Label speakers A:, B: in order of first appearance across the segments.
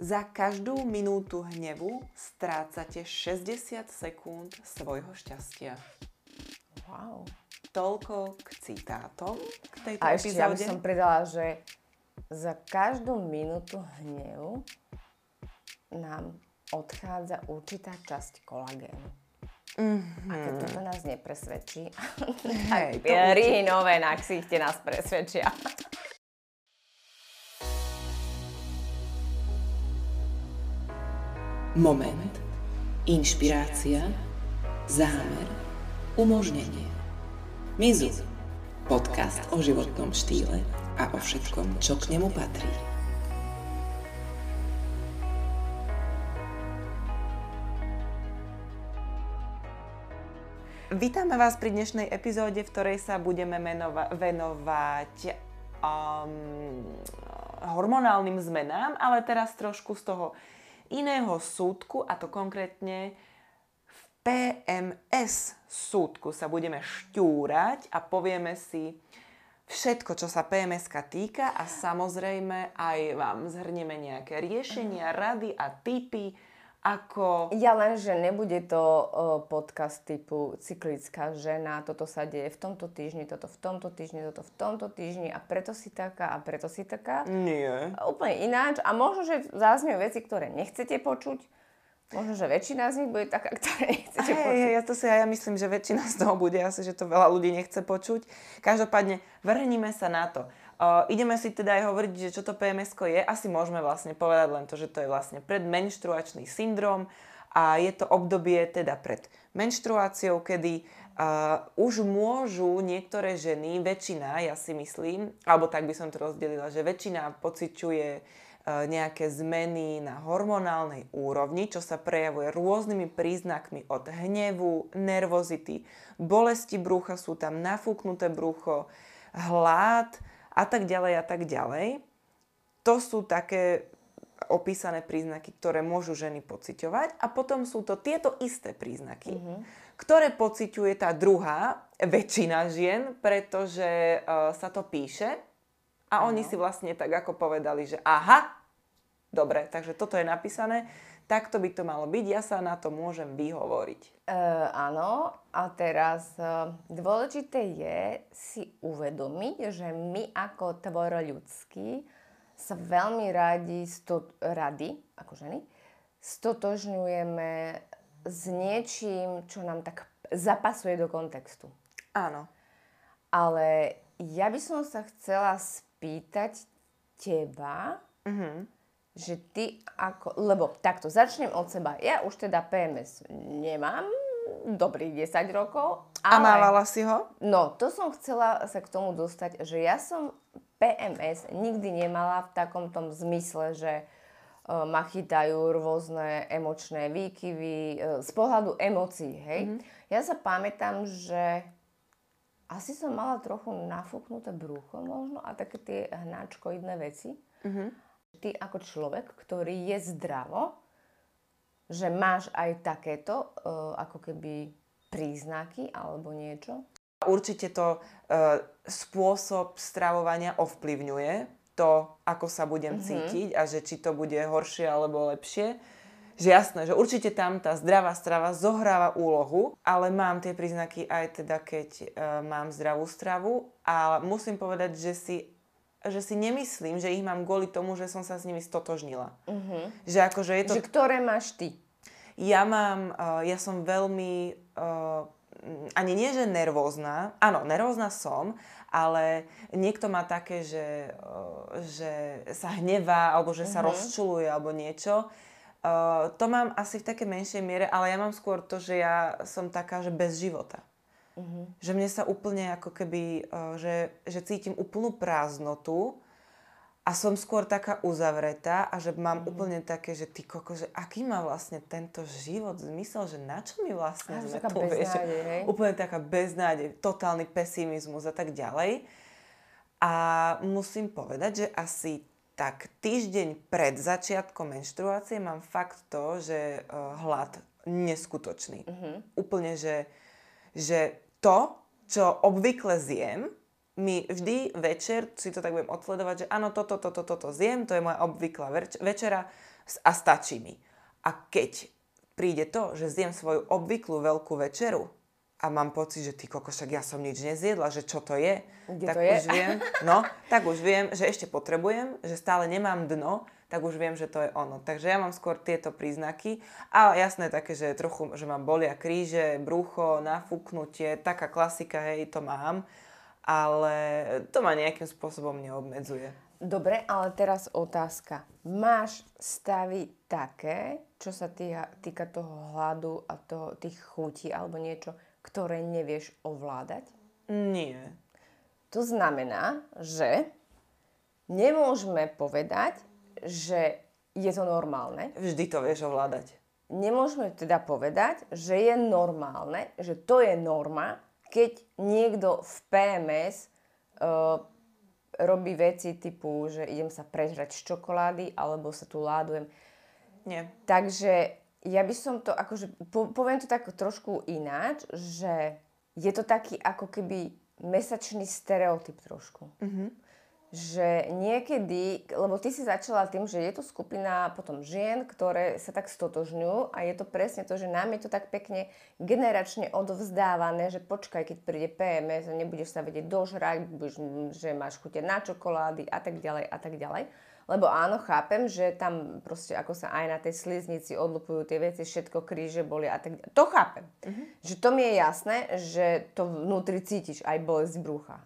A: Za každú minútu hnevu strácate 60 sekúnd svojho šťastia.
B: Wow.
A: Toľko k citátom k tejto
B: A ešte ja by som pridala, že za každú minútu hnevu nám odchádza určitá časť kolagénu. A keď toto nás nepresvedčí, tak
A: to určite.
B: rínové na ksichte nás presvedčia.
C: Moment. Inšpirácia. Zámer. Umožnenie. Mizu. Podcast o životnom štýle a o všetkom, čo k nemu patrí.
A: Vítame vás pri dnešnej epizóde, v ktorej sa budeme menova- venovať um, hormonálnym zmenám, ale teraz trošku z toho iného súdku, a to konkrétne v PMS súdku sa budeme šťúrať a povieme si všetko, čo sa PMS týka a samozrejme aj vám zhrnieme nejaké riešenia, rady a tipy, ako
B: Ja len, že nebude to uh, podcast typu cyklická žena, toto sa deje v tomto týždni, toto v tomto týždni, toto v tomto týždni a preto si taká a preto si taká.
A: nie.
B: A Úplne ináč a možno, že záznejú veci, ktoré nechcete počuť. Možno, že väčšina z nich bude taká, ktoré nechcete
A: Hej,
B: počuť.
A: ja to si aj ja myslím, že väčšina z toho bude asi, že to veľa ľudí nechce počuť. Každopádne, vrhnime sa na to. Ideme si teda aj hovoriť, že čo to pms je. Asi môžeme vlastne povedať len to, že to je vlastne predmenštruačný syndrom a je to obdobie teda pred menštruáciou, kedy uh, už môžu niektoré ženy, väčšina, ja si myslím, alebo tak by som to rozdelila, že väčšina pociťuje uh, nejaké zmeny na hormonálnej úrovni, čo sa prejavuje rôznymi príznakmi od hnevu, nervozity, bolesti brucha, sú tam nafúknuté brucho, hlad a tak ďalej a tak ďalej. To sú také opísané príznaky, ktoré môžu ženy pociťovať. A potom sú to tieto isté príznaky, ktoré pociťuje tá druhá väčšina žien, pretože uh, sa to píše. A oni si vlastne tak ako povedali, že aha, dobre, takže toto je napísané, takto by to malo byť, ja sa na to môžem vyhovoriť.
B: E, áno, a teraz e, dôležité je si uvedomiť, že my ako tvor ľudský sa veľmi radi, sto, radi ako ženy, stotožňujeme s niečím, čo nám tak zapasuje do kontextu.
A: Áno.
B: Ale ja by som sa chcela spýtať teba, že ty ako... Lebo takto, začnem od seba. Ja už teda PMS nemám, dobrých 10 rokov.
A: A
B: ale-
A: mávala si ho?
B: No, to som chcela sa k tomu dostať, že ja som PMS nikdy nemala v takom tom zmysle, že e, ma chytajú rôzne emočné výkyvy e, z pohľadu emócií, hej. Ja sa pamätám, že asi som mala trochu nafúknuté brucho možno a také tie hnáčkoidné veci. Ty ako človek, ktorý je zdravo, že máš aj takéto e, ako keby príznaky alebo niečo?
A: Určite to e, spôsob stravovania ovplyvňuje to, ako sa budem cítiť a že či to bude horšie alebo lepšie. Že jasné, že určite tam tá zdravá strava zohráva úlohu, ale mám tie príznaky aj teda, keď e, mám zdravú stravu a musím povedať, že si že si nemyslím, že ich mám kvôli tomu, že som sa s nimi stotožnila. Že akože je to
B: Že ktoré máš ty?
A: ja mám, uh, ja som veľmi, uh, ani nie, že nervózna, áno, nervózna som, ale niekto má také, že, uh, že sa hnevá, alebo že sa rozčuluje, alebo niečo. Uh, to mám asi v také menšej miere, ale ja mám skôr to, že ja som taká, že bez života. Že mne sa úplne ako keby, uh, že, že cítim úplnú prázdnotu a som skôr taká uzavretá a že mám úplne také, že ty koko, že aký má vlastne tento život zmysel, že na čo my vlastne
B: Až
A: sme tu, vieš, úplne taká beznádej, totálny pesimizmus a tak ďalej. A musím povedať, že asi tak týždeň pred začiatkom menštruácie mám fakt to, že uh, hlad neskutočný. Úplne, že, že to, čo obvykle zjem, mi vždy večer, si to tak budem odsledovať, že áno, toto, toto, toto zjem, to je moja obvyklá večera, A stačí mi. A keď príde to, že zjem svoju obvyklú veľkú večeru a mám pocit, že ty koko, však ja som nič nezjedla, že čo to je,
B: Kde
A: tak
B: to je?
A: už viem, no, tak už viem, že ešte potrebujem, že stále nemám dno, tak už viem, že to je ono. Takže ja mám skôr tieto príznaky. A jasné také, že trochu, že mám bolia kríže, brucho, nafúknutie, taká klasika, hej, to mám. Ale to ma nejakým spôsobom neobmedzuje.
B: Dobre, ale teraz otázka. Máš stavy také, čo sa týka, týka toho hladu a toho, tých chutí alebo niečo, ktoré nevieš ovládať?
A: Nie.
B: To znamená, že nemôžeme povedať, že je to normálne.
A: Vždy to vieš ovládať.
B: Nemôžeme teda povedať, že je normálne, že to je norma, keď niekto v PMS uh, robí veci typu, že idem sa prežrať z čokolády alebo sa tu ládujem.
A: Nie.
B: Takže ja by som to, akože, po, poviem to tak trošku ináč, že je to taký ako keby mesačný stereotyp trošku. Že niekedy, lebo ty si začala tým, že je to skupina potom žien, ktoré sa tak stotožňujú a je to presne to, že nám je to tak pekne generačne odovzdávané, že počkaj, keď príde PMS a nebudeš sa vedieť dožrať, budeš, že máš chute na čokolády a tak ďalej a tak ďalej. Lebo áno, chápem, že tam proste ako sa aj na tej sliznici odlupujú tie veci, všetko kríže boli a tak ďalej. To chápem. Že to mi je jasné, že to vnútri cítiš aj bolesť brucha.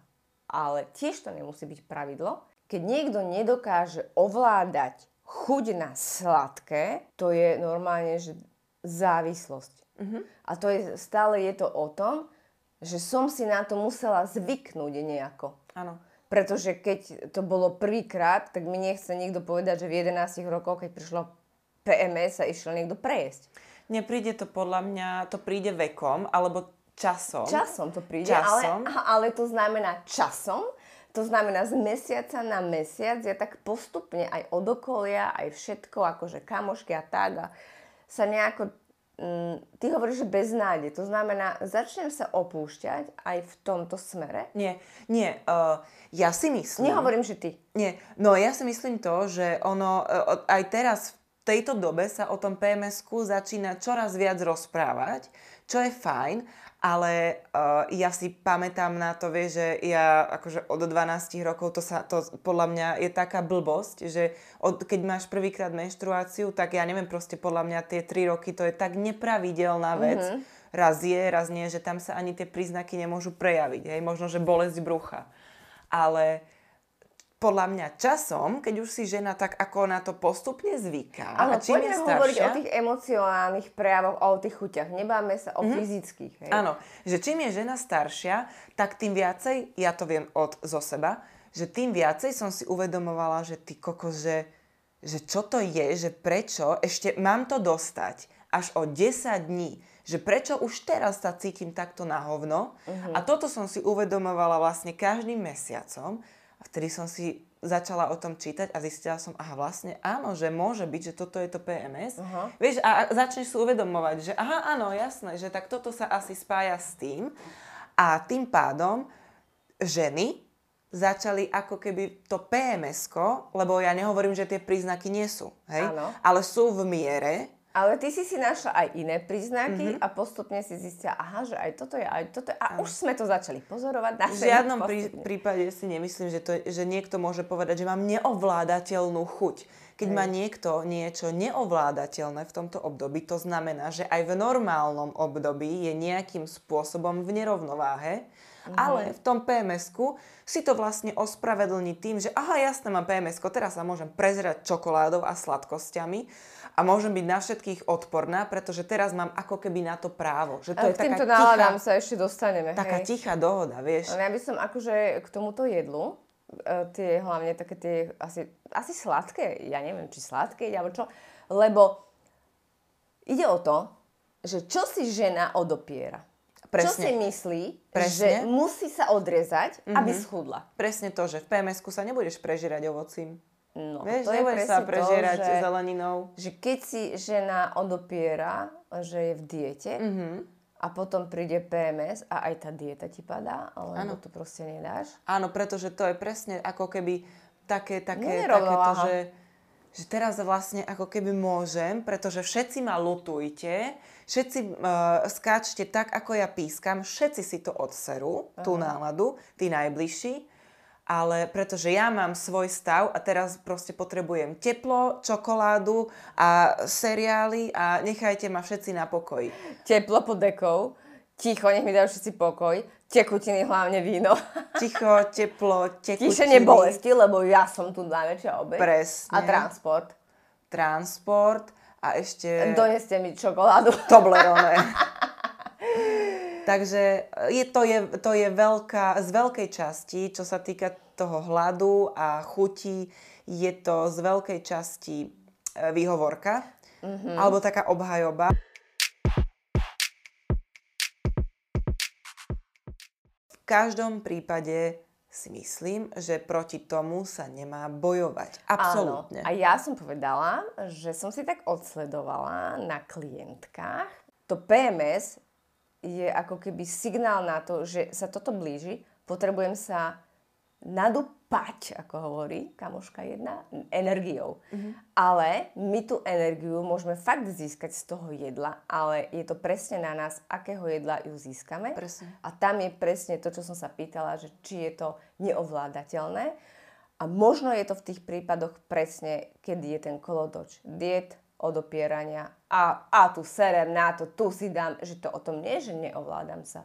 B: Ale tiež to nemusí byť pravidlo. Keď niekto nedokáže ovládať chuť na sladké, to je normálne, že závislosť. A to je, stále je to o tom, že som si na to musela zvyknúť nejako.
A: Áno.
B: Pretože keď to bolo prvýkrát, tak mi nechce niekto povedať, že v 11 rokoch, keď prišlo PMS, sa išiel niekto prejesť.
A: Nepríde to podľa mňa, to príde vekom, alebo časom.
B: Časom to príde,
A: Časom.
B: Ale, ale to znamená časom, to znamená z mesiaca na mesiac, ja tak postupne aj od okolia, aj všetko, akože kamošky a tak, a sa nejako, mm, ty hovoríš, že bez nádej, to znamená, začnem sa opúšťať aj v tomto smere.
A: Nie, nie. Uh, ja si myslím...
B: Nehovorím, že ty.
A: Nie, no ja si myslím to, že ono e, aj teraz v tejto dobe sa o tom PMS-ku začína čoraz viac rozprávať, čo je fajn, ale uh, ja si pamätám na to, vieš, že ja akože od 12 rokov to, sa, to podľa mňa je taká blbosť, že od, keď máš prvýkrát menštruáciu, tak ja neviem, proste podľa mňa tie 3 roky to je tak nepravidelná vec. Mm-hmm. Raz je, raz nie, že tam sa ani tie príznaky nemôžu prejaviť. Hej? Možno, že bolesť brucha. Ale podľa mňa časom, keď už si žena tak ako na to postupne zvyká
B: Áno, poďme hovoriť
A: staršia...
B: o tých emocionálnych prejavoch a o tých chuťach. Nebáme sa o mm-hmm. fyzických. Hej.
A: Áno, že čím je žena staršia, tak tým viacej, ja to viem od zo seba, že tým viacej som si uvedomovala, že ty kokos, že, že čo to je, že prečo ešte mám to dostať až o 10 dní, že prečo už teraz sa cítim takto na hovno.
B: Mhm.
A: A toto som si uvedomovala vlastne každým mesiacom vtedy som si začala o tom čítať a zistila som, aha, vlastne áno, že môže byť, že toto je to PMS.
B: Aha.
A: Vieš, a a začneš si uvedomovať, že aha, áno, jasné, že tak toto sa asi spája s tým. A tým pádom ženy začali ako keby to pms lebo ja nehovorím, že tie príznaky nie sú, hej?
B: Áno.
A: Ale sú v miere,
B: Ale ty si si našla aj iné príznaky mm-hmm. a postupne si zistila, aha, že aj toto je, aj toto je. A už sme to začali pozorovať na
A: V žiadnom prí, prípade si nemyslím, že, to, že niekto môže povedať, že mám neovládateľnú chuť. Keď má niekto niečo neovládateľné v tomto období, to znamená, že aj v normálnom období je nejakým spôsobom v nerovnováhe, ale v tom pms si to vlastne ospravedlní tým, že aha, jasné, mám pms teraz sa môžem prezerať čokoládou a sladkosťami a môžem byť na všetkých odporná, pretože teraz mám ako keby na to právo. Že to
B: A
A: je
B: k týmto náladám
A: tichá,
B: sa ešte dostaneme.
A: taká
B: hej.
A: tichá dohoda, vieš.
B: Ale ja by som akože k tomuto jedlu, tie hlavne také tie asi, asi sladké, ja neviem, či sladké, alebo čo, lebo ide o to, že čo si žena odopiera. Čo
A: Presne.
B: si myslí,
A: Presne.
B: že musí sa odrezať, mm-hmm. aby schudla.
A: Presne to, že v pms sa nebudeš prežírať ovocím.
B: No,
A: Vieš,
B: to je
A: nebudeš sa prežierať
B: to, že,
A: zeleninou.
B: že keď si žena odopiera, že je v diete
A: Mhm.
B: A potom príde PMS a aj tá dieta ti padá, alebo to proste nedáš.
A: Áno, pretože to je presne ako keby také, také, takéto, že, že teraz vlastne ako keby môžem, pretože všetci ma lutujte, všetci uh, skáčte tak, ako ja pískam, všetci si to odserú, Aha. tú náladu, tí najbližší, ale pretože ja mám svoj stav a teraz proste potrebujem teplo, čokoládu a seriály a nechajte ma všetci na pokoji.
B: Teplo pod dekou, ticho, nech mi dajú všetci pokoj, tekutiny, hlavne víno.
A: Ticho, teplo, tekutiny.
B: Tišenie bolesti, lebo ja som tu najväčšia obeď.
A: Presne.
B: A transport.
A: Transport a ešte...
B: Doneste mi čokoládu.
A: Toblerone. Takže je, to, je, to je veľká, z veľkej časti, čo sa týka toho hladu a chuti, je to z veľkej časti e, výhovorka mm-hmm. alebo taká obhajoba. V každom prípade si myslím, že proti tomu sa nemá bojovať. Absolútne.
B: Áno. A ja som povedala, že som si tak odsledovala na klientkách. To PMS je ako keby signál na to, že sa toto blíži, potrebujem sa nadúpať, ako hovorí kamoška jedna, energiou. Mm-hmm. Ale my tú energiu môžeme fakt získať z toho jedla, ale je to presne na nás, akého jedla ju získame.
A: Presne.
B: A tam je presne to, čo som sa pýtala, že či je to neovládateľné. A možno je to v tých prípadoch presne, kedy je ten kolotoč diet, odopierania a, a tu serem na to, tu si dám, že to o tom nie, že neovládam sa.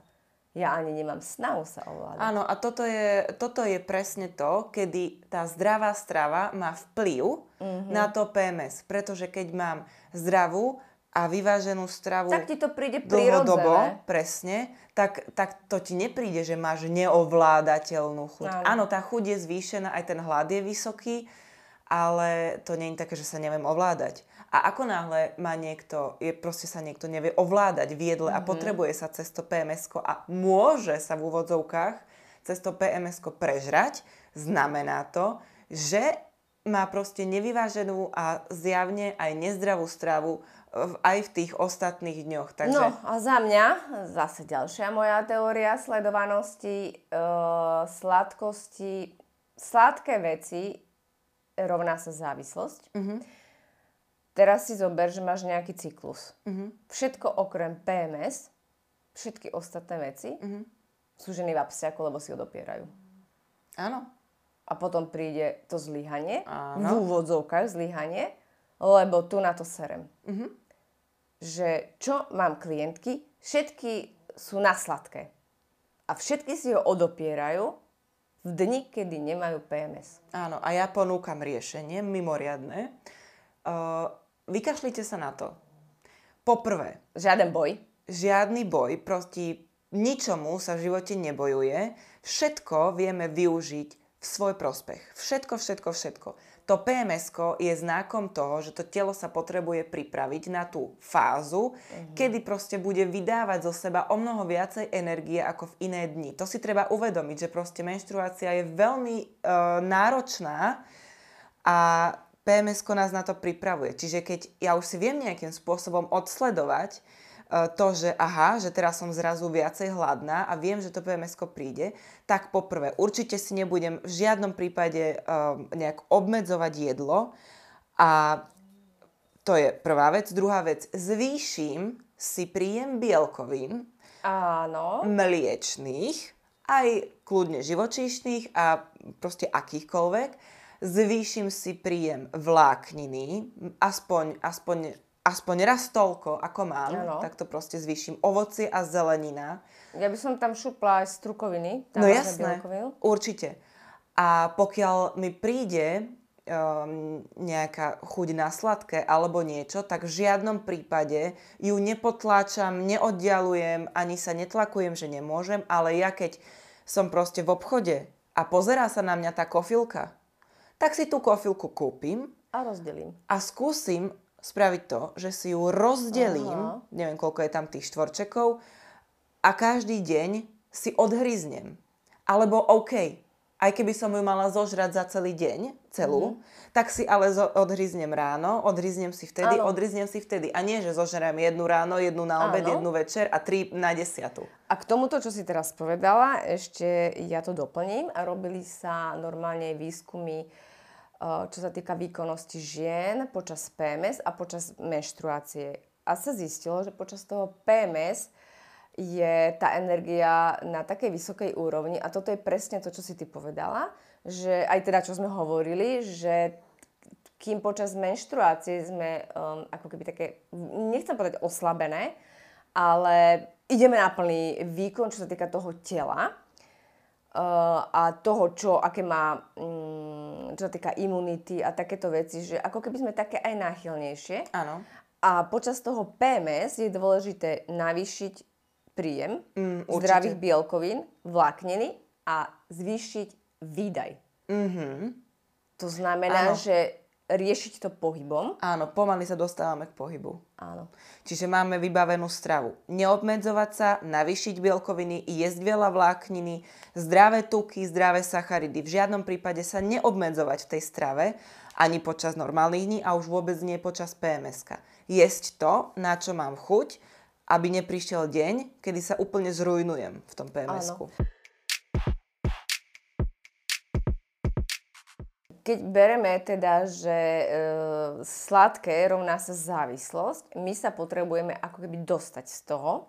B: Ja ani nemám snahu sa ovládať.
A: Áno, a toto je, toto je presne to, kedy tá zdravá strava má vplyv mm-hmm. na to PMS. Pretože keď mám zdravú a vyváženú stravu
B: tak ti to príde
A: dlhodobo, presne, tak, tak to ti nepríde, že máš neovládateľnú chuť. Áno. Áno, tá chuť je zvýšená, aj ten hlad je vysoký, ale to nie je také, že sa neviem ovládať. A ako náhle má niekto, je, proste sa niekto nevie ovládať v jedle mm-hmm. a mhm. potrebuje sa cez to pms a môže sa v úvodzovkách cez to pms prežrať, znamená to, že má proste nevyváženú a zjavne aj nezdravú stravu aj v tých ostatných dňoch. Takže...
B: No a za mňa, zase ďalšia moja teória sledovanosti, uh, sladkosti, sladké veci rovná sa závislosť. Mm-hmm Teraz si zober, že máš nejaký cyklus. Uh-huh. Všetko okrem PMS, všetky ostatné veci uh-huh. sú ženy v abstiaku, lebo si ho dopierajú.
A: Áno.
B: A potom príde to zlyhanie, v úvodzovkách zlyhanie, lebo tu na to serem. Uh-huh. Že čo mám klientky, všetky sú na sladké. A všetky si ho odopierajú v dni, kedy nemajú PMS.
A: Áno, a ja ponúkam riešenie mimoriadne. Uh, vykašlite sa na to. Poprvé.
B: Žiaden boj.
A: Žiadny boj, proti ničomu sa v živote nebojuje. Všetko vieme využiť v svoj prospech. Všetko, všetko, všetko. To pms je znakom toho, že to telo sa potrebuje pripraviť na tú fázu, uh-huh. kedy proste bude vydávať zo seba o mnoho viacej energie ako v iné dni. To si treba uvedomiť, že proste menštruácia je veľmi uh, náročná a pms nás na to pripravuje. Čiže keď ja už si viem nejakým spôsobom odsledovať uh, to, že aha, že teraz som zrazu viacej hladná a viem, že to pms príde, tak poprvé určite si nebudem v žiadnom prípade uh, nejak obmedzovať jedlo a to je prvá vec. Druhá vec, zvýšim si príjem bielkovín,
B: Áno.
A: mliečných, aj kľudne živočíšnych a proste akýchkoľvek zvýšim si príjem vlákniny, aspoň, aspoň, aspoň raz toľko, ako mám, ano. tak to proste zvýšim ovocie a zelenina.
B: Ja by som tam šupla aj strukoviny.
A: No jasné, určite. A pokiaľ mi príde um, nejaká chuť na sladké alebo niečo, tak v žiadnom prípade ju nepotláčam, neoddialujem, ani sa netlakujem, že nemôžem, ale ja keď som proste v obchode a pozerá sa na mňa tá kofilka, tak si tú kofilku kúpim.
B: A rozdelím.
A: A skúsim spraviť to, že si ju rozdelím, Aha. neviem koľko je tam tých štvorčekov, a každý deň si odhryznem. Alebo OK, aj keby som ju mala zožrať za celý deň, celú, mm. tak si ale zo- odhryznem ráno, odhryznem si vtedy, Áno. odhryznem si vtedy. A nie, že zožerám jednu ráno, jednu na obed, Áno. jednu večer a tri na desiatu.
B: A k tomuto, čo si teraz povedala, ešte ja to doplním. Robili sa normálne výskumy čo sa týka výkonnosti žien počas PMS a počas menštruácie. A sa zistilo, že počas toho PMS je tá energia na takej vysokej úrovni a toto je presne to, čo si ty povedala, že aj teda, čo sme hovorili, že kým počas menštruácie sme um, ako keby také, nechcem povedať oslabené, ale ideme na plný výkon, čo sa týka toho tela, Uh, a toho, čo, aké má, um, čo sa týka imunity a takéto veci, že ako keby sme také aj náchylnejšie.
A: Áno.
B: A počas toho PMS je dôležité navýšiť príjem
A: Mm, určite.
B: zdravých bielkovín, vlákniny a zvýšiť výdaj.
A: Mhm.
B: To znamená,
A: Áno.
B: že riešiť to pohybom.
A: Áno, pomaly sa dostávame k pohybu.
B: Áno.
A: Čiže máme vybavenú stravu. Neobmedzovať sa, navýšiť bielkoviny, jesť veľa vlákniny, zdravé tuky, zdravé sacharidy. V žiadnom prípade sa neobmedzovať v tej strave, ani počas normálnych dní a už vôbec nie počas PMS. Jesť to, na čo mám chuť, aby neprišiel deň, kedy sa úplne zrujnujem v tom PMS.
B: Keď bereme teda, že e, sladké rovná sa závislosť, my sa potrebujeme ako keby dostať z toho,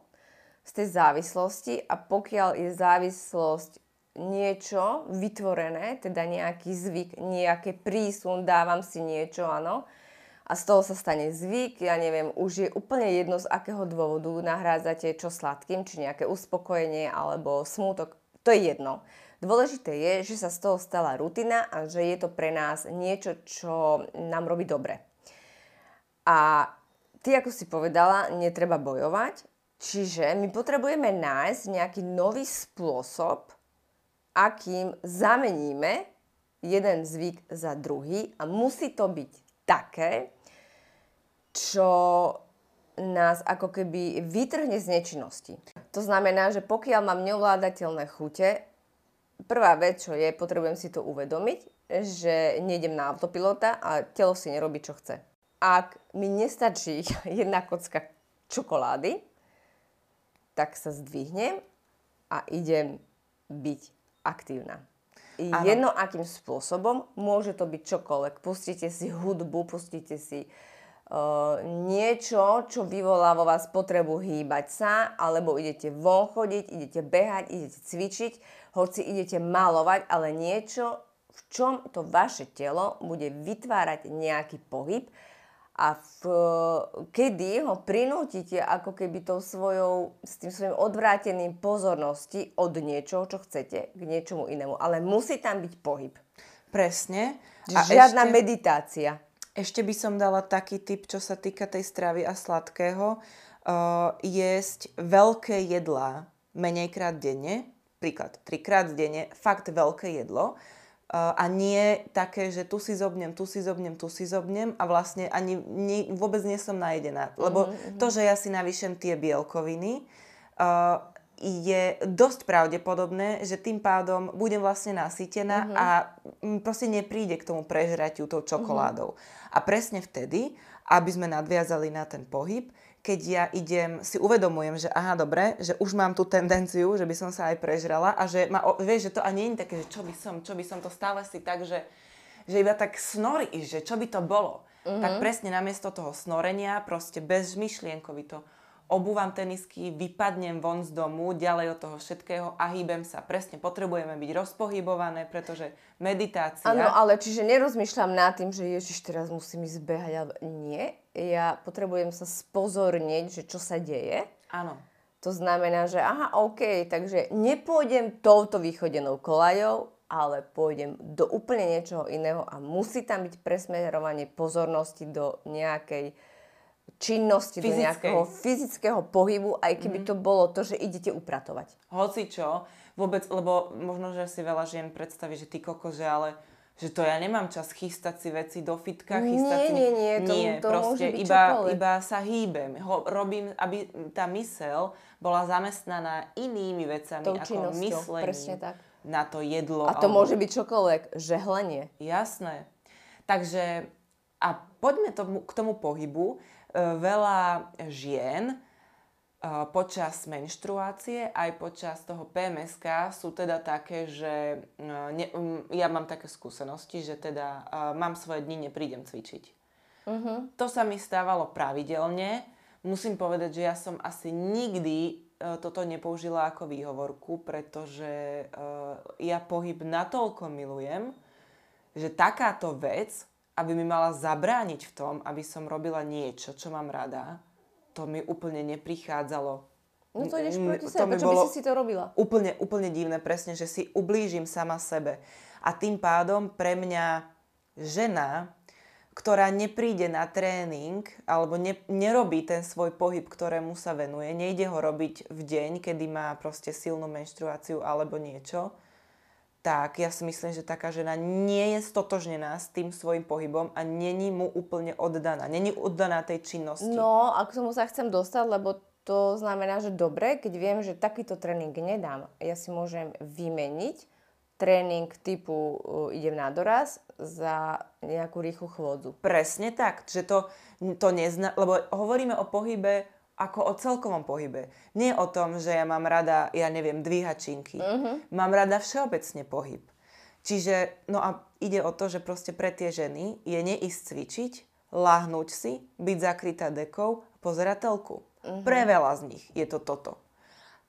B: z tej závislosti a pokiaľ je závislosť niečo vytvorené, teda nejaký zvyk, nejaký prísun, dávam si niečo, áno, a z toho sa stane zvyk, ja neviem, už je úplne jedno z akého dôvodu nahrádzate čo sladkým, či nejaké uspokojenie alebo smútok, to je jedno. Dôležité je, že sa z toho stala rutina a že je to pre nás niečo, čo nám robí dobre. A ty, ako si povedala, netreba bojovať, čiže my potrebujeme nájsť nejaký nový spôsob, akým zameníme jeden zvyk za druhý a musí to byť také, čo nás ako keby vytrhne z nečinnosti. To znamená, že pokiaľ mám neovládateľné chute, prvá vec, čo je, potrebujem si to uvedomiť, že nejdem na autopilota a telo si nerobí, čo chce. Ak mi nestačí jedna kocka čokolády, tak sa zdvihnem a idem byť aktívna.
A: Áno.
B: Jedno akým spôsobom, môže to byť čokoľvek. Pustíte si hudbu, pustíte si uh, niečo, čo vyvolá vo vás potrebu hýbať sa, alebo idete von chodiť, idete behať, idete cvičiť, hoci idete malovať, ale niečo, v čom to vaše telo bude vytvárať nejaký pohyb a v, kedy ho prinútite ako keby tou svojou, s tým svojim odvráteným pozornosti od niečoho, čo chcete, k niečomu inému. Ale musí tam byť pohyb.
A: Presne.
B: Žiadna
A: ešte-
B: meditácia.
A: Ešte by som dala taký tip, čo sa týka tej stravy a sladkého. Uh, jesť veľké jedlá menejkrát denne, príklad trikrát denne, fakt veľké jedlo. Uh, a nie také, že tu si zobnem, tu si zobnem, tu si zobnem a vlastne ani nie, vôbec nie som najedená. Lebo to, že ja si navýšem tie bielkoviny, uh, je dosť pravdepodobné, že tým pádom budem vlastne nasýtená a mm, proste nepríde k tomu prežratiu tou čokoládou. A presne vtedy, aby sme nadviazali na ten pohyb, keď ja idem, si uvedomujem, že aha, dobre, že už mám tú tendenciu, že by som sa aj prežrala a že ma, vieš, že to ani nie je také, že čo by som, čo by som, to stále si tak, že, že iba tak snoríš, že čo by to bolo. Tak presne namiesto toho snorenia, proste bezmyšlienkovi to obúvam tenisky, vypadnem von z domu, ďalej od toho všetkého a hýbem sa. Presne, potrebujeme byť rozpohybované, pretože meditácia...
B: Áno, ale čiže nerozmýšľam nad tým, že ježiš, teraz musím ísť behať. Alebo... Nie, ja potrebujem sa spozornieť, že čo sa deje.
A: Áno.
B: To znamená, že aha, OK, takže nepôjdem touto východenou koľajou, ale pôjdem do úplne niečoho iného a musí tam byť presmerovanie pozornosti do nejakej činnosti, do
A: Fyzickej.
B: nejakého fyzického pohybu, aj keby to bolo to, že idete upratovať.
A: Hoci čo, vôbec, lebo možno, že si veľa žien predstaví, že ty koko, že ale že to ja nemám čas chystať si veci do fitka, chystať
B: Nie,
A: si...
B: nie, nie, to-
A: nie
B: to
A: proste
B: môže byť
A: iba,
B: čokoľvek.
A: iba sa hýbem. Ho, robím, aby tá mysel bola zamestnaná inými vecami,
B: Tou
A: ako myslením
B: tak.
A: na to jedlo.
B: A to
A: alebo-
B: môže byť čokoľvek, žehlenie.
A: Jasné. Takže a poďme tomu, k tomu pohybu. E, veľa žien Uh, počas menštruácie aj počas toho PMSK sú teda také, že uh, ne, ja mám také skúsenosti, že teda mám svoje dni, neprídem cvičiť. Uh-huh. To sa mi stávalo pravidelne. Musím povedať, že ja som asi nikdy toto nepoužila ako výhovorku, pretože ja pohyb natoľko milujem, že takáto vec, aby mi mala zabrániť v tom, aby som robila niečo, čo mám rada, to mi úplne neprichádzalo.
B: No to ideš proti sebe, prečo by si si to robila?
A: Úplne, úplne divné, presne, že si ublížim sama sebe. A tým pádom pre mňa žena, ktorá nepríde na tréning alebo ne, nerobí ten svoj pohyb, ktorému sa venuje, nejde ho robiť v deň, kedy má proste silnú menštruáciu alebo niečo, tak ja si myslím, že taká žena nie je stotožnená s tým svojim pohybom a není mu úplne oddaná. Není oddaná tej činnosti.
B: No a k tomu sa chcem dostať, lebo to znamená, že dobre, keď viem, že takýto tréning nedám, ja si môžem vymeniť tréning typu uh, idem na doraz za nejakú rýchlu chôdzu.
A: Presne tak, že to, to nezna, lebo hovoríme o pohybe ako o celkovom pohybe. Nie o tom, že ja mám rada, ja neviem, dvíhačinky. Uh-huh. Mám rada všeobecne pohyb. Čiže, no a ide o to, že proste pre tie ženy je neísť cvičiť, láhnuť si, byť zakrytá dekou, pozerať telku. Uh-huh. Pre veľa z nich je to toto.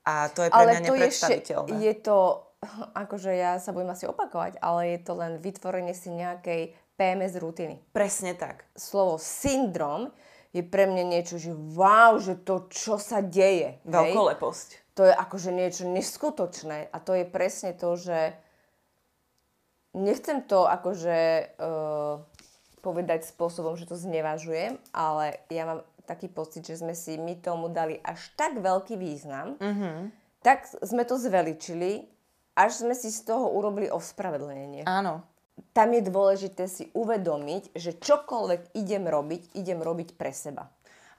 A: A to je pre ale mňa nepredstaviteľné.
B: Je, je to, akože ja sa budem asi opakovať, ale je to len vytvorenie si nejakej PMS rutiny.
A: Presne tak.
B: Slovo syndrom je pre mňa niečo, že wow, že to, čo sa deje.
A: Veľkoleposť.
B: Hej? To je akože niečo neskutočné a to je presne to, že nechcem to akože uh, povedať spôsobom, že to znevažujem, ale ja mám taký pocit, že sme si my tomu dali až tak veľký význam, mm-hmm. tak sme to zveličili, až sme si z toho urobili ospravedlnenie.
A: Áno
B: tam je dôležité si uvedomiť, že čokoľvek idem robiť, idem robiť pre seba.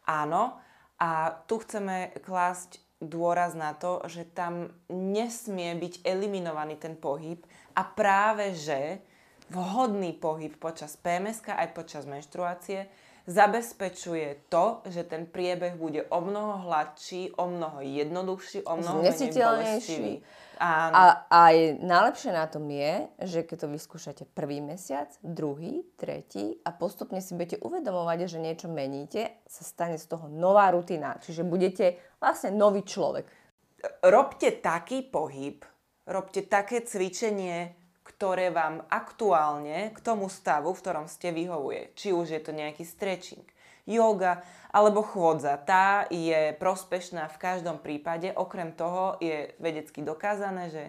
A: Áno, a tu chceme klásť dôraz na to, že tam nesmie byť eliminovaný ten pohyb a práve že vhodný pohyb počas PMS aj počas menštruácie zabezpečuje to, že ten priebeh bude o mnoho hladší, o mnoho jednoduchší, o mnoho bolestivý.
B: Áno. A aj najlepšie na tom je, že keď to vyskúšate prvý mesiac, druhý, tretí a postupne si budete uvedomovať, že niečo meníte, sa stane z toho nová rutina. Čiže budete vlastne nový človek.
A: Robte taký pohyb, robte také cvičenie, ktoré vám aktuálne k tomu stavu, v ktorom ste vyhovuje. Či už je to nejaký stretching, yoga alebo chôdza. Tá je prospešná v každom prípade. Okrem toho je vedecky dokázané, že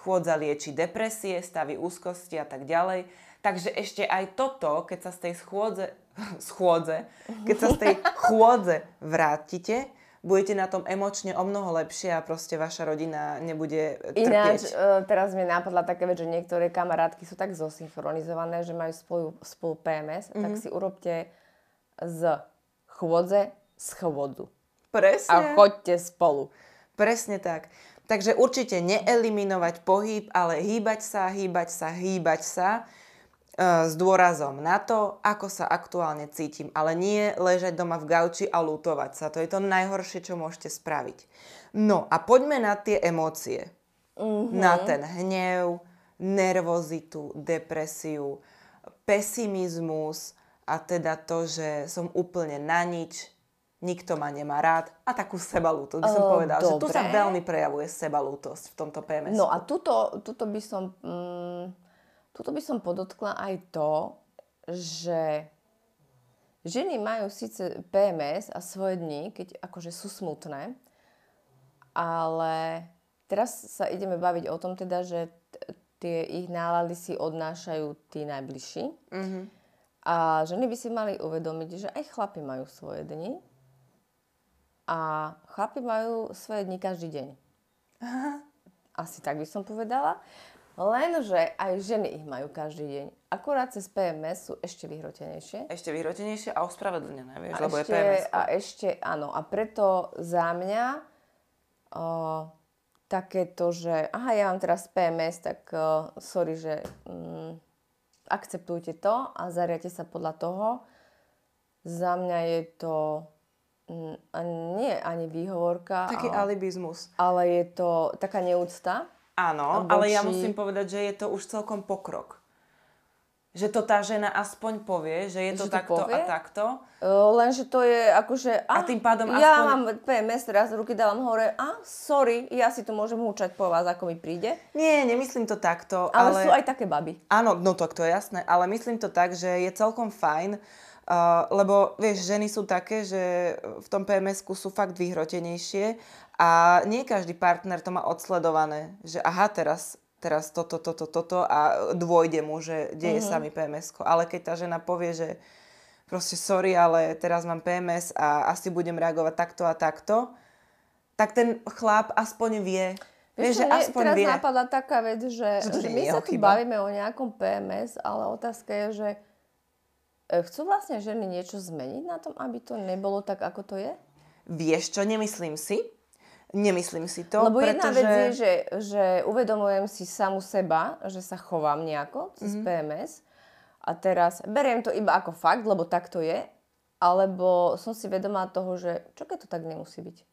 A: chôdza lieči depresie, stavy úzkosti a tak ďalej. Takže ešte aj toto, keď sa z tej schôdze, schôdze, keď sa z tej chôdze vrátite, budete na tom emočne o mnoho lepšie a proste vaša rodina nebude trpieť. Ináč,
B: uh, teraz mi napadla také vec, že niektoré kamarátky sú tak zosynchronizované, že majú spolu, spolu PMS, mm-hmm. tak mhm. si urobte z chôdze schôdzu.
A: Presne.
B: A choďte spolu.
A: Presne tak. Takže určite neeliminovať pohyb, ale hýbať sa, hýbať sa, hýbať sa E, s dôrazom na to, ako sa aktuálne cítim, ale nie ležať doma v gauči a lutovať sa. To je to najhoršie, čo môžete spraviť. No a poďme na tie emócie. Uh-huh. Na ten hnev, nervozitu, depresiu, pesimizmus a teda to, že som úplne na nič, nikto ma nemá rád a takú sebalútosť by som povedala, že tu sa veľmi prejavuje sebalútosť v tomto PMS.
B: No a tuto, tuto by som... Mm Tuto by som podotkla aj to, že ženy majú síce PMS a svoje dni, keď akože sú smutné, ale teraz sa ideme baviť o tom teda, že t- tie ich nálady si odnášajú tí najbližší. Mm-hmm. A ženy by si mali uvedomiť, že aj chlapi majú svoje dni a chlapi majú svoje dni každý deň. Aha. Asi tak by som povedala. Lenže aj ženy ich majú každý deň. Akurát cez PMS sú ešte vyhrotenejšie.
A: Ešte vyhrotenejšie a ospravedlnené, vieš, a lebo ešte, je PMS.
B: A ešte, áno. A preto za mňa o, takéto, že aha, ja mám teraz PMS, tak o, sorry, že mm, akceptujte to a zariate sa podľa toho. Za mňa je to a nie ani výhovorka,
A: Taký
B: ale,
A: alibizmus.
B: ale je to taká neúcta.
A: Áno,
B: A
A: ale ja musím povedať, že je to už celkom pokrok. Že to tá žena aspoň povie, že je to
B: Že to
A: takto
B: povie?
A: a takto.
B: Uh, lenže to je akože...
A: A tým pádom
B: Ja
A: aspoň-
B: mám PMS, teraz ruky dávam hore. A sorry, ja si tu môžem húčať po vás, ako mi príde.
A: Nie, nemyslím to takto,
B: Ale,
A: ale...
B: sú aj také baby.
A: Áno, no to, to je jasné, ale myslím to tak, že je celkom fajn, uh, lebo vieš, ženy sú také, že v tom PMS-ku sú fakt vyhrotenejšie a nie každý partner to má odsledované, že aha, teraz, teraz toto, toto, toto a dôjde mu, že deje mm-hmm. sa mi PMS-ko. Ale keď tá žena povie, že proste sorry, ale teraz mám PMS a asi budem reagovať takto a takto, tak ten chlap aspoň vie. Vieš, že aspoň
B: teraz
A: vie.
B: napadá taká vec, že,
A: Že
B: že my sa tu
A: chyba.
B: bavíme o nejakom PMS, ale otázka je, že chcú vlastne ženy niečo zmeniť na tom, aby to nebolo tak, ako to je?
A: Vieš čo, nemyslím si. Nemyslím si to,
B: Lebo jedna
A: pretože...
B: vec je, že, že uvedomujem si samu seba, že sa chovám nejako cez
A: Mhm.
B: mm-hmm. PMS a teraz beriem to iba ako fakt, lebo tak to je, alebo som si vedomá toho, že čo keď to tak nemusí byť.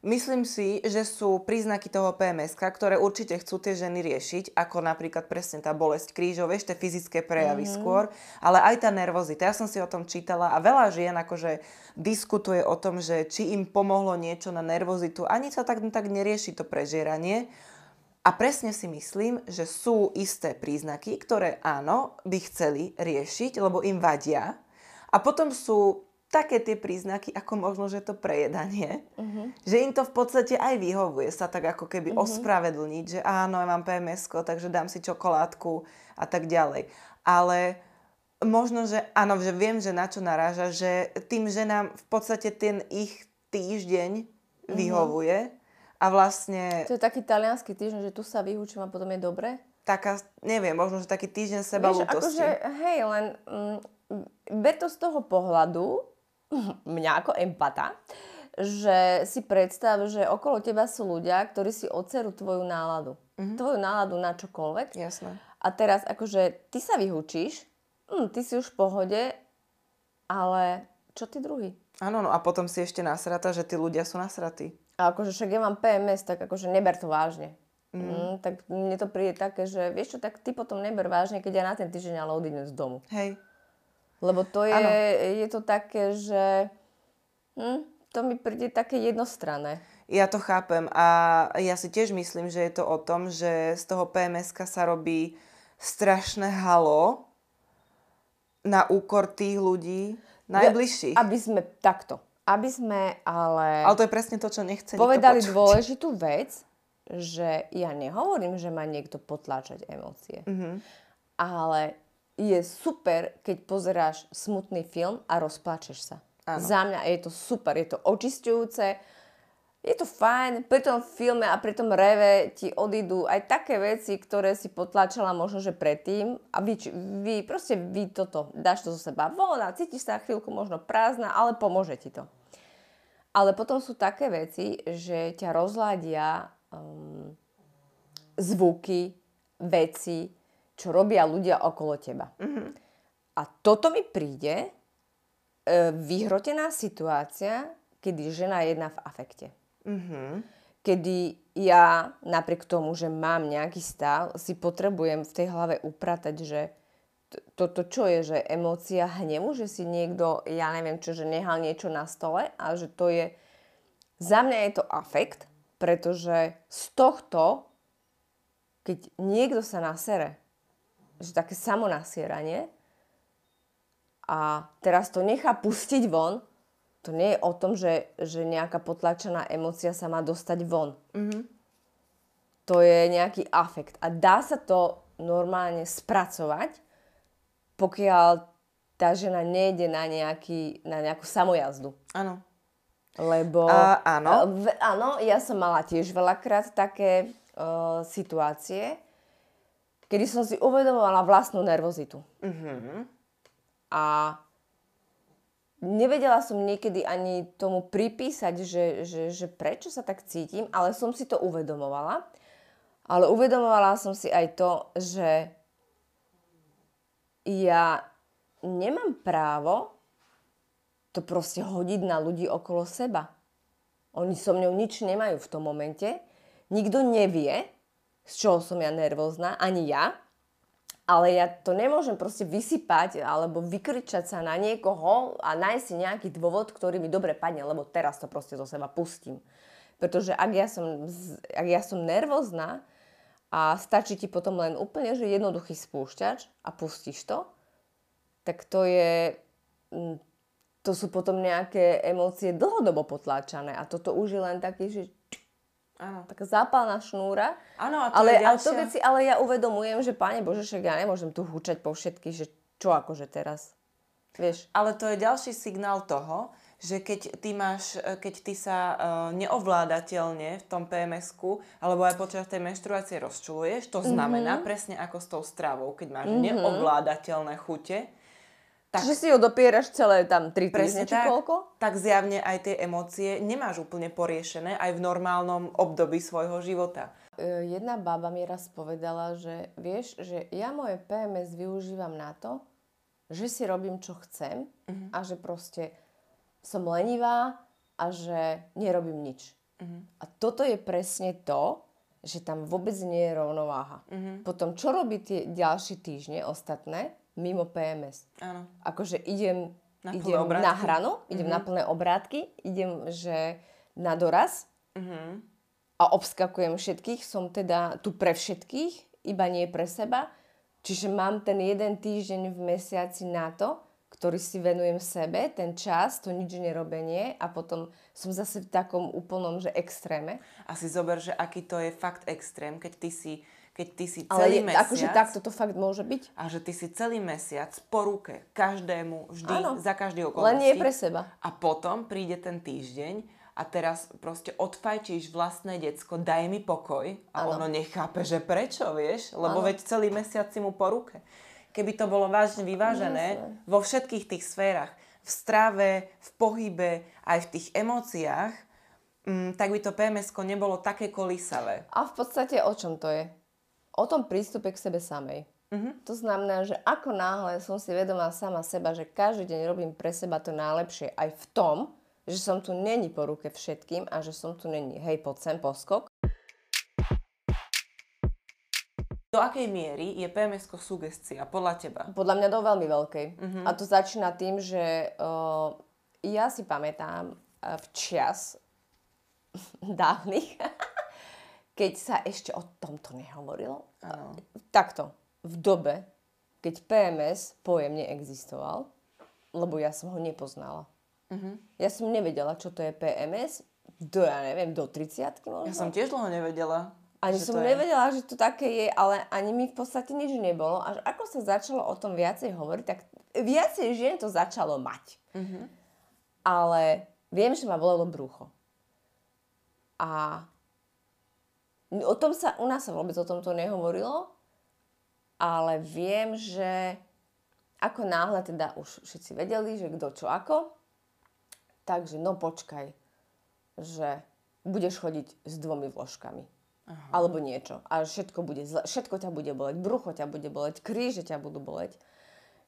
A: Myslím si, že sú príznaky toho PMS, ktoré určite chcú tie ženy riešiť, ako napríklad presne tá bolesť krížov, vieš, tie fyzické prejavy mm-hmm. skôr, ale aj tá nervozita. Ja som si o tom čítala a veľa žien akože diskutuje o tom, že či im pomohlo niečo na nervozitu. Ani sa tak, tak nerieši to prežieranie. A presne si myslím, že sú isté príznaky, ktoré áno, by chceli riešiť, lebo im vadia. A potom sú také tie príznaky, ako možno, že to prejedanie, uh-huh. že im to v podstate aj vyhovuje sa tak ako keby uh-huh. ospravedlniť, že áno, ja mám pms takže dám si čokoládku a tak ďalej. Ale možno, že áno, že viem, že na čo naráža, že tým ženám v podstate ten ich týždeň vyhovuje a vlastne
B: To je taký talianský týždeň, že tu sa vyhúčim a potom je dobre.
A: taká, neviem, možno, že taký týždeň seba
B: Vieš, akože, hej, len mm, ber to z toho pohľadu, mňa ako empata, že si predstav, že okolo teba sú ľudia, ktorí si odcerú tvoju náladu. Mm-hmm. Tvoju náladu na čokoľvek.
A: Jasné.
B: A teraz akože ty sa vyhučíš, hm, ty si už v pohode, ale čo ty druhý?
A: Áno, no a potom si ešte nasrata, že tí ľudia sú nasratí.
B: A akože však ja mám PMS, tak akože neber to vážne. Mm. Mm, tak mne to príde také, že vieš čo, tak ty potom neber vážne, keď ja na ten týždeň ale odídem z domu.
A: Hej.
B: Lebo to je, je to také, že hm, to mi príde také jednostranné.
A: Ja to chápem a ja si tiež myslím, že je to o tom, že z toho pms sa robí strašné halo na úkor tých ľudí najbližších.
B: Aby sme takto. Aby sme ale,
A: Ale to je presne to, čo nechce
B: povedali dôležitú vec, že ja nehovorím, že má niekto potláčať emócie.
A: Mhm.
B: Mm-hmm. Ale je super, keď pozeráš smutný film a rozplačeš sa.
A: Áno.
B: Za mňa je to super, je to očistujúce, je to fajn, pri tom filme a pri tom reve ti odídu aj také veci, ktoré si potlačala možno, že predtým a vy, vy proste vy toto, dáš to zo seba von a cítiš sa chvíľku možno prázdna, ale pomôže ti to. Ale potom sú také veci, že ťa rozladia um, zvuky, veci, čo robia ľudia okolo teba. Mm-hmm. A toto mi príde e, vyhrotená situácia, kedy žena je jedna v afekte.
A: Mhm.
B: Kedy ja, napriek tomu, že mám nejaký stav, si potrebujem v tej hlave upratať, že toto čo je, že emócia hnevu, že si niekto, ja neviem čo, že nehal niečo na stole a že to je, za mňa je to afekt, pretože z tohto, keď niekto sa nasere, že také samonasieranie a teraz to nechá pustiť von, to nie je o tom, že, že nejaká potlačená emócia sa má dostať von. Mm-hmm. To je nejaký afekt. A dá sa to normálne spracovať, pokiaľ tá žena nejde na, nejaký, na nejakú samojazdu.
A: Áno.
B: Lebo...
A: A, áno.
B: V, áno, ja som mala tiež veľakrát také uh, situácie, kedy som si uvedomovala vlastnú nervozitu.
A: Mhm.
B: A nevedela som niekedy ani tomu pripísať, že, že, že prečo sa tak cítim, ale som si to uvedomovala. Ale uvedomovala som si aj to, že ja nemám právo to proste hodiť na ľudí okolo seba. Oni so mňou nič nemajú v tom momente. Nikto nevie, z čoho som ja nervózna, ani ja. Ale ja to nemôžem proste vysypať alebo vykričať sa na niekoho a nájsť si nejaký dôvod, ktorý mi dobre padne, lebo teraz to proste zo seba pustím. Pretože ak ja som, ak ja som nervózna a stačí ti potom len úplne, že jednoduchý spúšťač a pustíš to, tak to je to sú potom nejaké emócie dlhodobo potláčané. A toto už je len taký, že Áno. Taká zápalná šnúra.
A: Áno, a to
B: ale,
A: je ďalšia...
B: ale to veci, ale ja uvedomujem, že páne Bože, však ja nemôžem tu hučať po všetkých, že čo akože teraz. Vieš?
A: Ale to je ďalší signál toho, že keď ty, máš, keď ty sa uh, neovládateľne v tom PMS-ku alebo aj počas tej menštruácie rozčuluješ, to znamená mm-hmm. presne ako s tou stravou, keď máš mm-hmm. neovládateľné chute,
B: tak, Čiže si ho dopieraš celé tam 3
A: týždne,
B: či
A: tak,
B: koľko?
A: Tak zjavne aj tie emócie nemáš úplne poriešené aj v normálnom období svojho života.
B: E, jedna baba mi raz povedala, že vieš, že ja moje PMS využívam na to, že si robím, čo chcem uh-huh. a že proste som lenivá a že nerobím nič. Uh-huh. A toto je presne to, že tam vôbec nie je rovnováha. Uh-huh. Potom, čo robí tie ďalšie týždne ostatné, mimo PMS.
A: Áno.
B: Akože idem na, idem na hranu, idem mm-hmm. na plné obrátky, idem že na doraz mm-hmm. a obskakujem všetkých. Som teda tu pre všetkých, iba nie pre seba. Čiže mám ten jeden týždeň v mesiaci na to, ktorý si venujem sebe, ten čas, to nič nerobenie a potom som zase v takom úplnom, že extréme.
A: A si zober, že aký to je fakt extrém, keď ty si keď ty si celý Ale je,
B: akože takto to fakt môže byť?
A: A že ty si celý mesiac po ruke každému, vždy,
B: Áno.
A: za každý okolností.
B: Len nie pre seba.
A: A potom príde ten týždeň a teraz proste odfajčíš vlastné decko, daj mi pokoj a ano. ono nechápe, že prečo, vieš? Lebo ano. veď celý mesiac si mu po ruke. Keby to bolo vážne vyvážené Jasne. vo všetkých tých sférach, v strave, v pohybe, aj v tých emóciách, mm, tak by to pms nebolo také kolísavé.
B: A v podstate o čom to je? O tom prístupe k sebe samej. Uh-huh. To znamená, že ako náhle som si vedomá sama seba, že každý deň robím pre seba to najlepšie aj v tom, že som tu není po ruke všetkým a že som tu není hej, poď sem, poskok.
A: Do akej miery je pms sugestia podľa teba?
B: Podľa mňa do veľmi veľkej. Uh-huh. A to začína tým, že uh, ja si pamätám uh, v čas dávnych, keď sa ešte o tomto nehovorilo. Ano. Takto, v dobe, keď PMS pojem neexistoval, lebo ja som ho nepoznala. Uh-huh. Ja som nevedela, čo to je PMS, do, ja neviem, do 30 možno.
A: Ja som tiež dlho nevedela.
B: Ani som nevedela, je. že to také je, ale ani mi v podstate nič nebolo. Až ako sa začalo o tom viacej hovoriť, tak viacej žien to začalo mať. Uh-huh. Ale viem, že ma bolelo brucho. A O tom sa, u nás sa vôbec o tomto nehovorilo, ale viem, že ako náhle teda už všetci vedeli, že kto čo ako, takže no počkaj, že budeš chodiť s dvomi vložkami. Aha. Alebo niečo. A všetko bude zle. Všetko ťa bude boleť. Brucho ťa bude boleť. Kríže ťa budú boleť.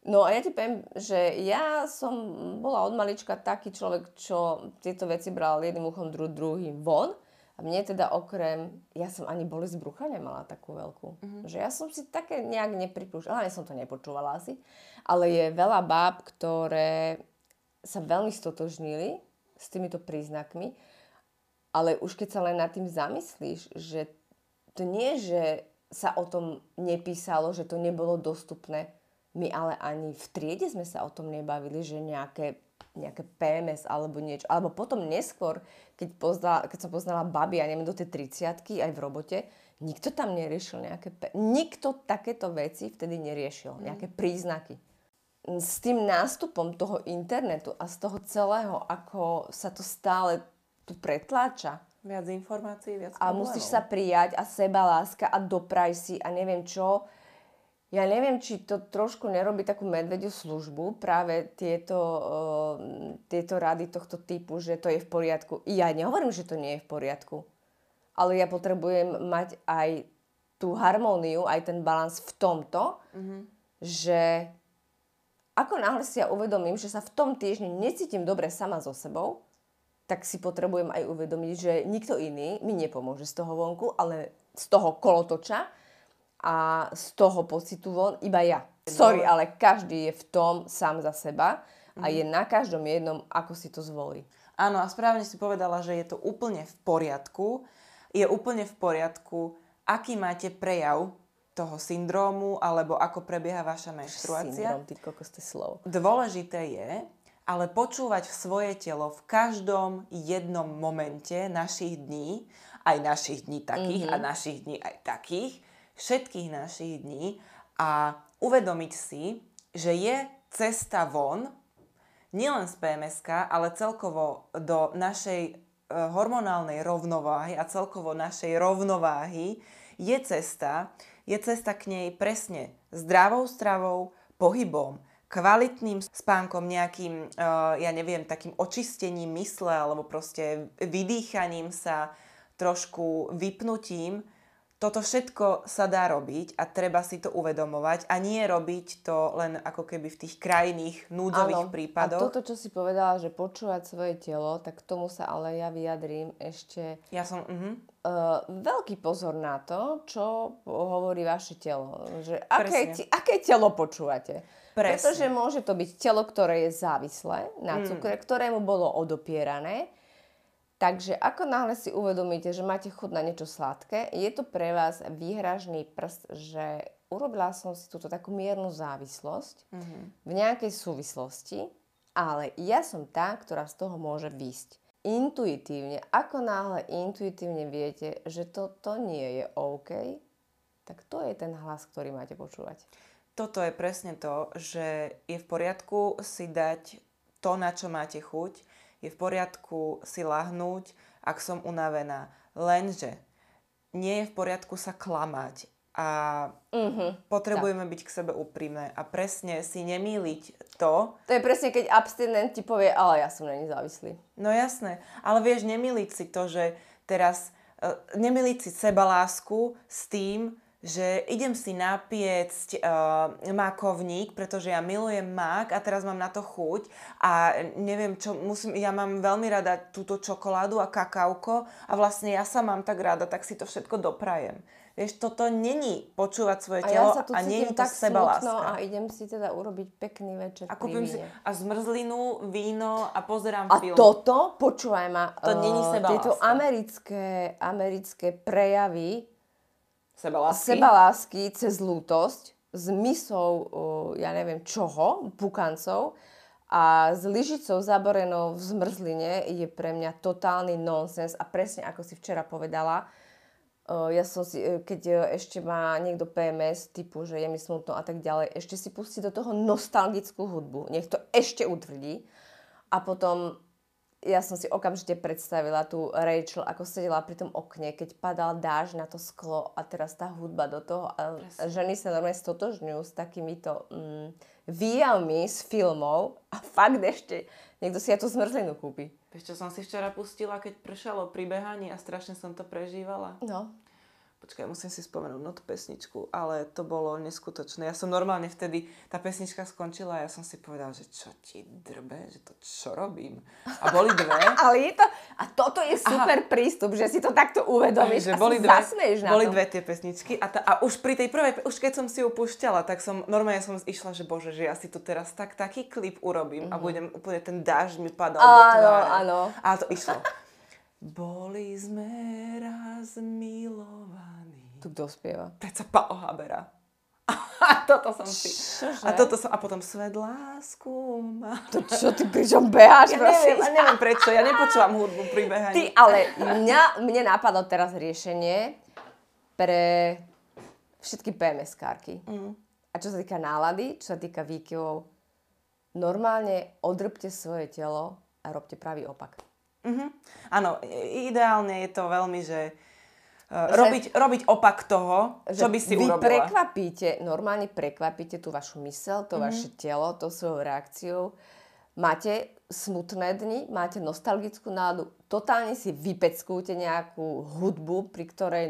B: No a ja ti poviem, že ja som bola od malička taký človek, čo tieto veci bral jedným uchom, dru- druhým von. A mne teda okrem, ja som ani bolesť brucha nemala takú veľkú. Uh-huh. Že ja som si také nejak nepripúšťala, hlavne som to nepočúvala asi, ale je veľa báb, ktoré sa veľmi stotožnili s týmito príznakmi, ale už keď sa len nad tým zamyslíš, že to nie, že sa o tom nepísalo, že to nebolo dostupné, my ale ani v triede sme sa o tom nebavili, že nejaké nejaké PMS alebo niečo. Alebo potom neskôr, keď, pozna, keď som poznala baby, ja neviem, do tej 30 aj v robote, nikto tam neriešil nejaké... P- nikto takéto veci vtedy neriešil. Mm. Nejaké príznaky. S tým nástupom toho internetu a z toho celého, ako sa to stále tu pretláča.
A: Viac informácií, viac
B: A musíš sa prijať a seba láska a dopraj si a neviem čo ja neviem, či to trošku nerobí takú medvediu službu, práve tieto, uh, tieto rady tohto typu, že to je v poriadku. Ja nehovorím, že to nie je v poriadku, ale ja potrebujem mať aj tú harmóniu, aj ten balans v tomto, mm-hmm. že ako náhle si ja uvedomím, že sa v tom týždni necítim dobre sama so sebou, tak si potrebujem aj uvedomiť, že nikto iný mi nepomôže z toho vonku, ale z toho kolotoča a z toho pocitu von iba ja. Sorry, ale každý je v tom sám za seba a je na každom jednom, ako si to zvolí.
A: Áno, a správne si povedala, že je to úplne v poriadku. Je úplne v poriadku, aký máte prejav toho syndrómu, alebo ako prebieha vaša menštruácia.
B: Syndrom, ty kokos, slovo.
A: Dôležité je, ale počúvať svoje telo v každom jednom momente našich dní, aj našich dní takých mm-hmm. a našich dní aj takých, všetkých našich dní a uvedomiť si, že je cesta von, nielen z pms ale celkovo do našej e, hormonálnej rovnováhy a celkovo našej rovnováhy je cesta, je cesta k nej presne zdravou stravou, pohybom, kvalitným spánkom, nejakým, uh, ja neviem, takým očistením mysle alebo proste vydýchaním sa, trošku vypnutím, toto všetko sa dá robiť a treba si to uvedomovať a nie robiť to len ako keby v tých krajných núdzových
B: Áno.
A: prípadoch.
B: A toto, čo si povedala, že počúvať svoje telo, tak k tomu sa ale ja vyjadrím ešte
A: Ja som... Uh-huh.
B: uh, veľký pozor na to, čo hovorí vaše telo. Že aké, aké telo počúvate.
A: Presne.
B: Pretože môže to byť telo, ktoré je závislé na
A: Mm.
B: cukre, ktorému bolo odopierané. Takže ako náhle si uvedomíte, že máte chuť na niečo sladké, je to pre vás výhražný prst, že urobila som si túto takú miernu závislosť
A: Mhm.
B: v nejakej súvislosti, ale ja som tá, ktorá z toho môže výsť. Intuitívne, ako náhle intuitívne viete, že toto nie je OK, tak to je ten hlas, ktorý máte počúvať.
A: Toto je presne to, že je v poriadku si dať to, na čo máte chuť, je v poriadku si lahnúť, ak som unavená. Lenže nie je v poriadku sa klamať a
B: Mhm.
A: potrebujeme byť k sebe úprimné a presne si nemýliť to,
B: To je presne, keď abstinent ti povie, ale ja som není závislý.
A: No jasné, ale vieš, nemiliť si to, že teraz, uh, nemiliť si seba lásku s tým, že idem si napiecť uh, mákovník, pretože ja milujem mák a teraz mám na to chuť a neviem čo, musím, ja mám veľmi rada túto čokoládu a kakauko a vlastne ja sa mám tak rada, tak si to všetko doprajem. Vieš, toto není počúvať svoje
B: A
A: telo
B: ja sa tu
A: a nie je to
B: tak
A: seba
B: smutno a idem si teda urobiť pekný večer
A: A kúpim si a zmrzlinu, víno a pozerám
B: A
A: film.
B: toto, počúvaj ma,
A: To není
B: eh,
A: sebaláska.
B: tieto americké, americké prejavy
A: Seba lásky.
B: sebalásky cez lútosť s misou, ja neviem čoho, pukancov a s lyžicou zaborenou v zmrzline je pre mňa totálny nonsens. A presne ako si včera povedala, ja som si, eh, keď eh, ešte má niekto PMS, typu, že je mi smutno a tak ďalej, ešte si pustí do toho nostalgickú hudbu, nech to ešte utvrdí. A potom ja som si okamžite predstavila tú Rachel, ako sedela pri tom okne, keď padal dáž na to sklo a teraz tá hudba do toho. A ženy sa normálne stotožňujú s takýmito mm, výjavmi z filmov a fakt ešte niekto si aj tú zmrzlinu kúpi.
A: Vieš, čo som si včera pustila, keď pršalo pri behaní a strašne som to prežívala?
B: No.
A: Počkaj, musím si spomenúť na tú pesničku, ale to bolo neskutočné. Ja som normálne vtedy, tá pesnička skončila a ja som si povedala, že čo ti drbe, že to čo robím. A boli dve.
B: Ale je to, a toto je super prístup, že si to takto uvedomíš
A: že
B: a
A: boli dve,
B: zasmeješ na
A: boli
B: tom.
A: dve tie pesničky a, tá, a už pri tej prvej, už keď som si ju púšťala, tak som normálne som išla, že bože, že ja si tu teraz tak, taký klip urobím a budem úplne ten dážď mi padal do
B: Mhm. Áno,
A: tváre.
B: áno.
A: A to išlo. Boli sme raz milovaní.
B: Tu kto spieva?
A: Peca Paolo Habera. A toto som si.
B: Čože?
A: A toto som, a potom svet lásku má.
B: To čo ty pričom beháš?
A: Ja neviem,
B: prosím?
A: a neviem prečo, ja nepočúvam hudbu pri behaní.
B: Ty, ale mňa, mne napadlo teraz riešenie pre všetky PMS-kárky.
A: Mm.
B: A čo sa týka nálady, čo sa týka výkyvov, normálne odrbte svoje telo a robte pravý opak.
A: Mhm. Áno, ideálne je to veľmi, že, uh,
B: Že-
A: robiť, robiť opak toho, čo by si
B: vy
A: urobila.
B: prekvapíte, normálne prekvapíte tú vašu mysel, to vaše telo, to svojou reakciou. Máte smutné dni, máte nostalgickú náladu, totálne si vypeckujte nejakú hudbu, pri ktorej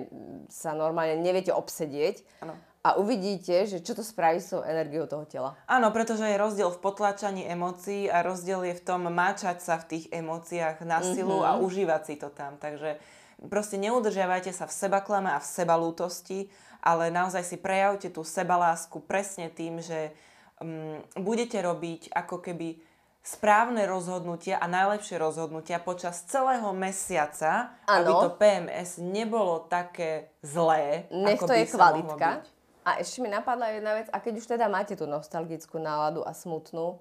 B: sa normálne neviete obsedieť
A: Áno.
B: A uvidíte, že čo to spraví s tou energiou toho tela.
A: Áno, pretože je rozdiel v potlačaní emócií a rozdiel je v tom máčať sa v tých emóciách na silu mm-hmm. a užívať si to tam. Takže proste neudržiavajte sa v sebaklame a v sebalútosti, ale naozaj si prejavte tú sebalásku presne tým, že um, budete robiť ako keby správne rozhodnutia a najlepšie rozhodnutia počas celého mesiaca, ano. aby to PMS nebolo také zlé,
B: Nech
A: ako
B: to
A: by
B: je kvalitka. A ešte mi napadla jedna vec, a keď už teda máte tú nostalgickú náladu a smutnú,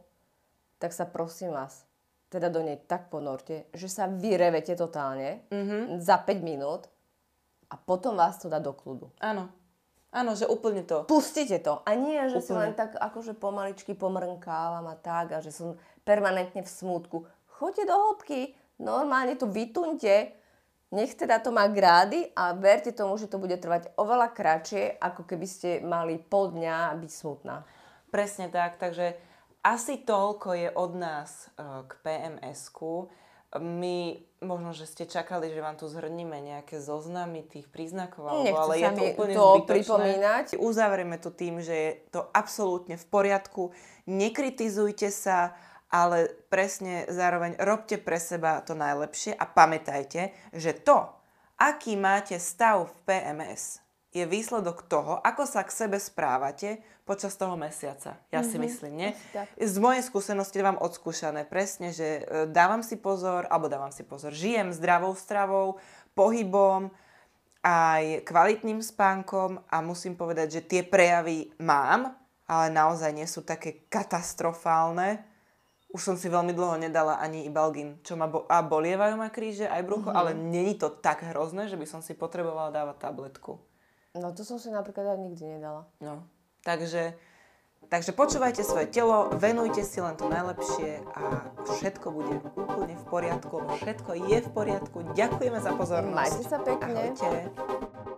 B: tak sa prosím vás, teda do nej tak ponorte, že sa vyrevete totálne mm-hmm. za 5 minút a potom vás to dá do kľudu.
A: Áno. Áno, že úplne to.
B: Pustite to. A nie, že si
A: Úplne.
B: len tak akože pomaličky pomrnkávam a tak a že som permanentne v smútku. Choďte do hĺbky, normálne to vytunte, nech teda to má grády a verte tomu, že to bude trvať oveľa kratšie, ako keby ste mali pol dňa byť smutná.
A: Presne tak, takže asi toľko je od nás e, k PMS-ku. My, možno, že ste čakali, že vám tu zhrníme nejaké zoznamy tých príznakov, alebo, ale je to úplne
B: to
A: zbytočné.
B: pripomínať.
A: Uzavrieme to tým, že je to absolútne v poriadku. Nekritizujte sa, ale presne zároveň robte pre seba to najlepšie a pamätajte, že to, aký máte stav v PMS, je výsledok toho, ako sa k sebe správate počas toho mesiaca. Ja mm-hmm. si myslím, nie?
B: tak.
A: Z mojej skúsenosti vám odskúšané presne, že e, dávam si pozor, alebo dávam si pozor, žijem zdravou stravou, pohybom, aj kvalitným spánkom a musím povedať, že tie prejavy mám, ale naozaj nie sú také katastrofálne. Už som si veľmi dlho nedala ani Ibalgin, čo ma bo- a bolievajú ma kríže, aj brucho, mm-hmm. ale není to tak hrozné, že by som si potrebovala dávať tabletku.
B: No to som si napríklad aj nikdy nedala.
A: No, takže, takže počúvajte svoje telo, venujte si len to najlepšie a všetko bude úplne v poriadku, všetko je v poriadku. Ďakujeme za pozornosť.
B: Majte sa pekne.
A: Ahojte.